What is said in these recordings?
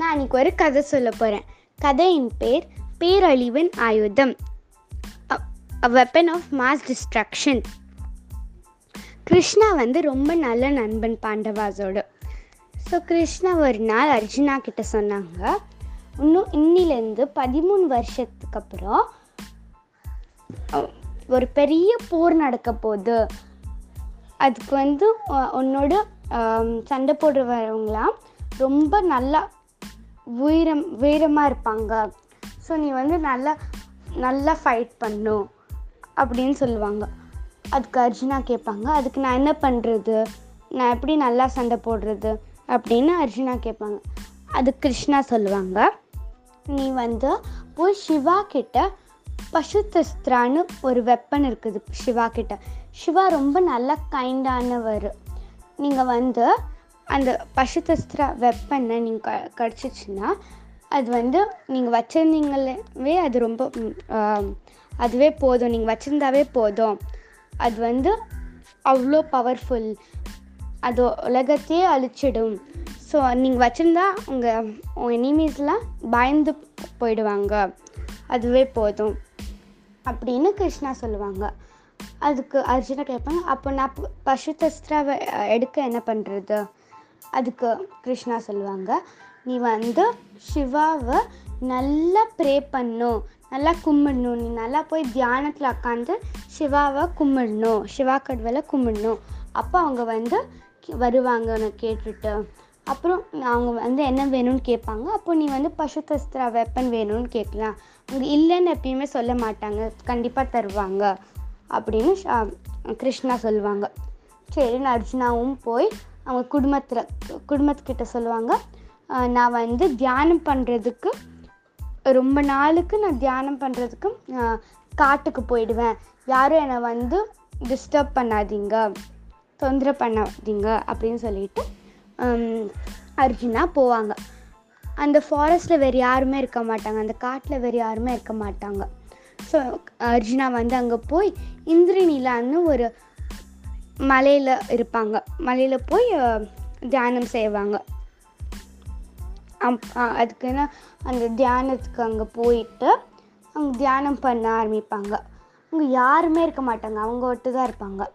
நான் இன்னைக்கு ஒரு கதை சொல்ல போகிறேன் கதையின் பேர் பேரழிவின் ஆயுதம். A weapon of mass destruction Krishna வந்து ரொம்ப நல்ல நண்பன் பாண்டவாஸோடு. ஸோ கிருஷ்ணா ஒரு நாள் அர்ஜுனா கிட்ட சொன்னாங்க இன்னும் இன்னிலேருந்து பதிமூணு வருஷத்துக்கு அப்புறம் ஒரு பெரிய போர் நடக்க போகுது. அதுக்கு வந்து உன்னோட சண்டை போடுறவங்களாம் ரொம்ப நல்லா வீரம் வீரமாக இருப்பாங்க. ஸோ நீ வந்து நல்லா நல்லா ஃபைட் பண்ணும் அப்படின்னு சொல்லுவாங்க. அதுக்கு அர்ஜுனா கேட்பாங்க. அதுக்கு நான் என்ன பண்ணுறது நான் எப்படி நல்லா சண்டை போடுறது? அப்படின்னு அர்ஜுனா கேட்பாங்க. அது கிருஷ்ணா சொல்லுவாங்க. நீ வந்து போய் சிவா கிட்ட பசுதஸ்திரான்னு ஒரு வெப்பன் இருக்குது சிவா கிட்ட. சிவா ரொம்ப நல்ல கைண்டானவர் நீங்கள் வந்து அந்த பசுதஸ்திரா வெப்பனை நீங்கள் க கிடச்சிச்சின்னா அது வந்து நீங்கள் வச்சுருந்தீங்களே அது ரொம்ப அதுவே போதும். நீங்கள் வச்சுருந்தாவே போதும். அது வந்து அவ்வளோ பவர்ஃபுல் அது உலகத்தையே அழிச்சிடும். ஸோ நீங்கள் வச்சுருந்தா உங்கள் உங்கள் எனிமீஸ்லாம் பயந்து போயிடுவாங்க. அதுவே போதும். அப்படின்னு கிருஷ்ணா சொல்லுவாங்க. அதுக்கு அர்ஜுனா கேட்பாங்க அப்போ நான் பசுத்தஸ்திராவை பசுதஸ்திராவை எடுக்க என்ன பண்ணுறது அதுக்கு கிருஷ்ணா சொல்லுவாங்க. நீ வந்து சிவாவை நல்லா ப்ரே பண்ணும் நல்லா கும்பிடணும் நீ நல்லா போய் தியானத்தில் உட்காந்து சிவாவை கும்பிடணும் சிவா கடவுளை கும்பிடணும் அப்போ அவங்க வந்து வருவாங்க உன்னை கேட்டுட்டு. அப்புறம் அவங்க வந்து என்ன வேணும்னு கேட்பாங்க. அப்போ நீ வந்து பசுதஸ்திரா வெப்பன் வேணும்னு கேட்கலாம். அவங்க இல்லைன்னு எப்பயுமே சொல்ல மாட்டாங்க. கண்டிப்பாக தருவாங்க. அப்படின்னு ஷா- கிருஷ்ணா சொல்லுவாங்க. சரின்னு அர்ஜுனாவும் போய் அவங்க குடும்பத்தில் குடும்பத்துக்கிட்ட சொல்லுவாங்க நான் வந்து தியானம் பண்ணுறதுக்கு ரொம்ப நாளுக்கு நான் தியானம் பண்ணுறதுக்கு காட்டுக்கு போயிடுவேன். யாரும் என்னை வந்து டிஸ்டர்ப் பண்ணாதீங்க தொந்தரவு பண்ணாதீங்க அப்படின்னு சொல்லிட்டு அர்ஜுனா போவாங்க. அந்த ஃபாரஸ்ட்டில் வேறு யாருமே இருக்க மாட்டாங்க. அந்த காட்டில் வேறு யாருமே இருக்க மாட்டாங்க. ஸோ அர்ஜுனா வந்து அங்கே போய் இந்திரனிலான்னு ஒரு மலையில் இருப்பாங்க. மலையில் போய் தியானம் செய்வாங்க. அப் அதுக்குன்னு அந்த தியானத்துக்கு அங்கே போயிட்டு அவங்க தியானம் பண்ண ஆரம்பிப்பாங்க. அங்கே யாருமே இருக்க மாட்டாங்க. அவங்க ஒட்டு தான் இருப்பாங்க.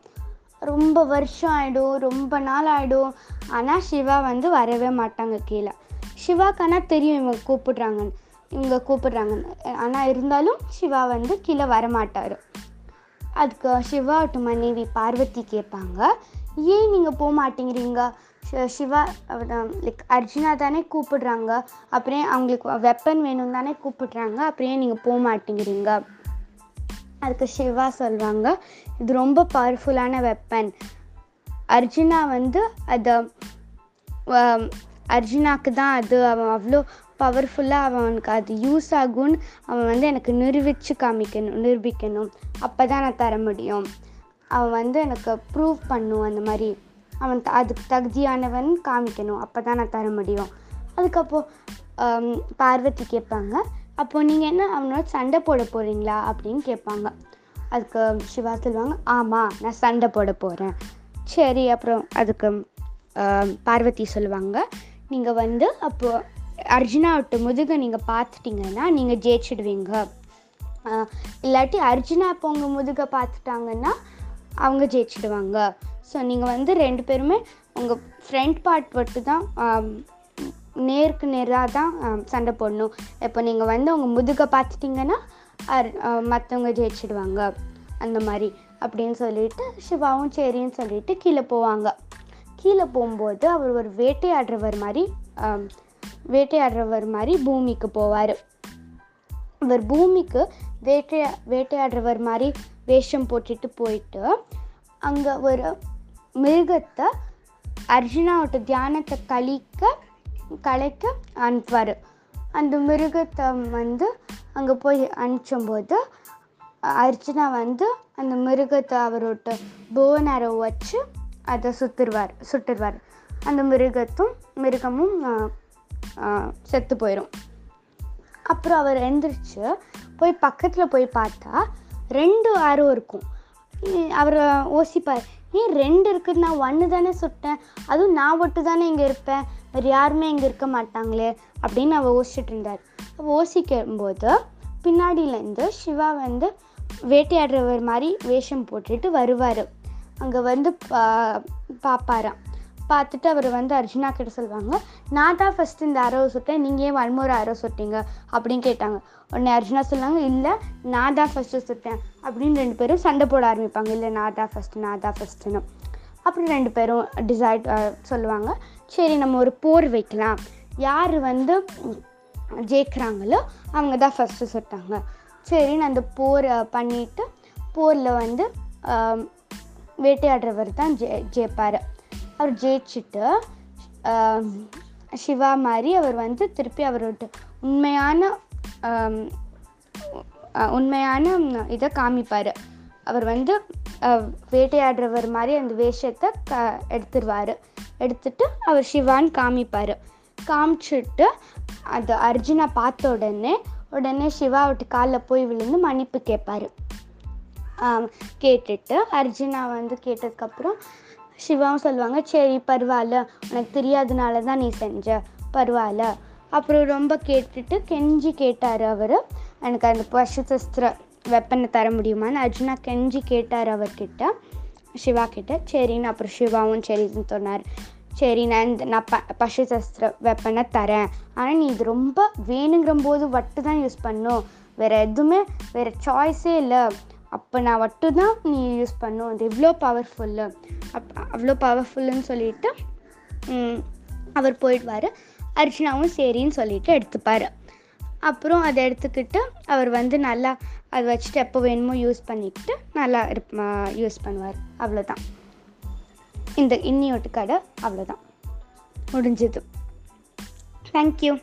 ரொம்ப வருஷம் ஆகிடும் ரொம்ப நாள் ஆகிடும் ஆனால் சிவா வந்து வரவே மாட்டாங்க கீழே. சிவாக்கு ஆனால் தெரியும் இவங்க கூப்பிடுறாங்கன்னு. இவங்க கூப்பிடுறாங்கன்னு. ஆனால் இருந்தாலும் சிவா வந்து கீழே வரமாட்டார். அதுக்கு சிவா சிவாவோட மனைவி பார்வதி கேட்பாங்க. ஏன் நீங்கள் போக மாட்டேங்கிறீங்க? சிவா லைக் அர்ஜுனா தானே கூப்பிடுறாங்க. அப்புறம் அவங்களுக்கு வெப்பன் வேணும் தானே கூப்பிடுறாங்க. அப்புறம் ஏன் நீங்கள் போக மாட்டேங்கிறீங்க? அதுக்கு சிவா சொல்லுவாங்க இது ரொம்ப பவர்ஃபுல்லான வெப்பன் அர்ஜுனா வந்து அதை அர்ஜுனாக்கு தான் அது அவன் அவ்வளோ பவர்ஃபுல்லாக அவனுக்கு அது யூஸ் ஆகும்னு அவன் வந்து எனக்கு நிரூபித்து காமிக்கணும் நிரூபிக்கணும். அப்போ தான் நான் தர முடியும். அவன் வந்து எனக்கு ப்ரூவ் பண்ணும் அந்த மாதிரி. அவன் த- அதுக்கு தகுதியானவன் காமிக்கணும். அப்போ தான் நான் தர முடியும். அதுக்கப்போ பார்வதி கேட்பாங்க. அப்போது நீங்கள் என்ன அவனோட சண்டை போட போகிறீங்களா அப்படின்னு கேட்பாங்க. அதுக்கு சிவா சொல்லுவாங்க ஆமாம் நான் சண்டை போட போகிறேன் சரி அப்புறம் அதுக்கு பார்வதி சொல்லுவாங்க. நீங்கள் வந்து அப்போது அர்ஜுனாவோட முதுகை நீங்கள் பார்த்துட்டிங்கன்னா நீங்கள் ஜெயிச்சிடுவீங்க. இல்லாட்டி அர்ஜுனா இப்போ உங்கள் முதுகை பார்த்துட்டாங்கன்னா அவங்க ஜெயிச்சிடுவாங்க. ஸோ நீங்கள் வந்து ரெண்டு பேருமே உங்கள் ஃப்ரண்ட் பார்ட் மட்டும் தான் நேருக்கு நேராக தான் சண்டை போடணும். இப்போ நீங்கள் வந்து உங்கள் முதுகை பார்த்துட்டிங்கன்னா மற்றவங்க ஜெயிச்சிடுவாங்க. அந்த மாதிரி அப்படின்னு சொல்லிட்டு சிவாவும் சரின்னு சொல்லிட்டு கீழே போவாங்க. கீழே போகும்போது அவர் ஒரு வேட்டையாடுறவர் மாதிரி வேட்டையாடுறவர் மாதிரி பூமிக்கு போவார். அவர் பூமிக்கு வேட்டையா வேட்டையாடுறவர் மாதிரி வேஷம் போட்டுட்டு போயிட்டு அங்கே ஒரு மிருகத்தை அர்ஜுனாவோட தியானத்தை கழிக்க கலைக்க அனுப்புவார். அந்த மிருகத்தை வந்து அங்கே போய் அனுப்பிச்சும்போது அர்ஜுனா வந்து அந்த மிருகத்தை அவரோட போனரை வச்சு அதை சுத்துருவார் சுட்டுருவார். அந்த மிருகத்தும் மிருகமும் செத்து போயிடும் அப்புறம் அவர் எழுந்திரிச்சு போய் பக்கத்தில் போய் பார்த்தா ரெண்டு ஆரோ இருக்கும். அவர் யோசிப்பார் ஏன் ரெண்டு இருக்குது நான் ஒன்று தானே சுட்டேன். அதுவும் நான் மட்டும் தானே இங்கே இருப்பேன். வேறு யாருமே இங்கே இருக்க மாட்டாங்களே அப்படின்னு அவர் யோசிச்சுட்டு இருந்தார். அப்போ யோசிக்கும்போது பின்னாடியிலேருந்து சிவா வந்து வேட்டையாடுறவர் மாதிரி வேஷம் போட்டுட்டு வருவார். அங்கே வந்து பா பார்ப்பாராம் பார்த்துட்டு அவர் வந்து அர்ஜுனா கிட்ட சொல்லுவாங்க நான் தான் ஃபஸ்ட்டு இந்த அரவை சுட்டேன் நீங்கள் ஏன் வன்முறை அரவை சுட்டீங்க? அப்படின்னு கேட்டாங்க. உடனே அர்ஜுனா சொன்னாங்க இல்லை நான் தான் ஃபஸ்ட்டு சுட்டேன். அப்படின்னு ரெண்டு பேரும் சண்டை போட ஆரம்பிப்பாங்க இல்லை நான் தான் ஃபஸ்ட்டு நான் தான் ஃபஸ்ட்டுன்னு அப்புறம் ரெண்டு பேரும் டிசைட் சொல்லுவாங்க. சரி நம்ம ஒரு போர் வைக்கலாம். யார் வந்து ஜெயிக்கிறாங்களோ அவங்க தான் ஃபஸ்ட்டு சுட்டாங்க. சரின்னு அந்த போர் பண்ணிவிட்டு போரில் வந்து வேட்டையாடுறவர் தான் ஜெ ஜெயிப்பார். அவர் ஜெயிச்சுட்டு சிவா மாதிரி அவர் வந்து திருப்பி அவரோட உண்மையான உண்மையான இதை காமிப்பார். அவர் வந்து வேட்டையாடுறவர் மாதிரி அந்த வேஷத்தை க எடுத்துருவார். எடுத்துட்டு அவர் சிவான்னு காமிப்பார். காமிச்சிட்டு அது அர்ஜுனா பார்த்த உடனே உடனே சிவா விட்டு காலில் போய் விழுந்து மன்னிப்பு கேட்பார். கேட்டுட்டு அர்ஜுனா வந்து கேட்டதுக்கப்புறம் சிவாவும் சொல்லுவாங்க சரி பரவாயில்ல உனக்கு தெரியாதனால தான் நீ செஞ்ச பரவாயில்ல. அப்புறம் ரொம்ப கேட்டுட்டு கெஞ்சி கேட்டார் அவர். எனக்கு அந்த பசுசஸ்திர வெப்பனை தர முடியுமான்னு அர்ஜுனா கெஞ்சி கேட்டார் அவர்கிட்ட. சிவா கிட்ட சரின்னு அப்புறம் சிவாவும் சரின்னு சொன்னார். சரி நான் இந்த நான் ப பசுசஸ்திர வெப்பனை தரேன். ஆனால் நீ இது ரொம்ப வேணுங்கிற போது வட்டு தான் யூஸ் பண்ணும். வேறு எதுவுமே வேறு சாய்ஸே இல்லை. அப்போ நான் வட்டு தான் நீ யூஸ் பண்ணும். அது எவ்வளோ பவர்ஃபுல்லு அவ்வளோ பவர்ஃபுல்லுன்னு சொல்லிட்டு அவர் போயிடுவார். அர்ச்சனாவும் சரின்னு சொல்லிட்டு எடுத்துப்பார். அப்புறம் அதை எடுத்துக்கிட்டு அவர் வந்து நல்லா அதை வச்சுட்டு எப்போ வேணுமோ யூஸ் பண்ணிக்கிட்டு நல்லா இருப் யூஸ் பண்ணுவார். அவ்வளோதான். இந்த இன்னியோட்டு கடை அவ்வளோதான். முடிஞ்சது. தேங்க்யூ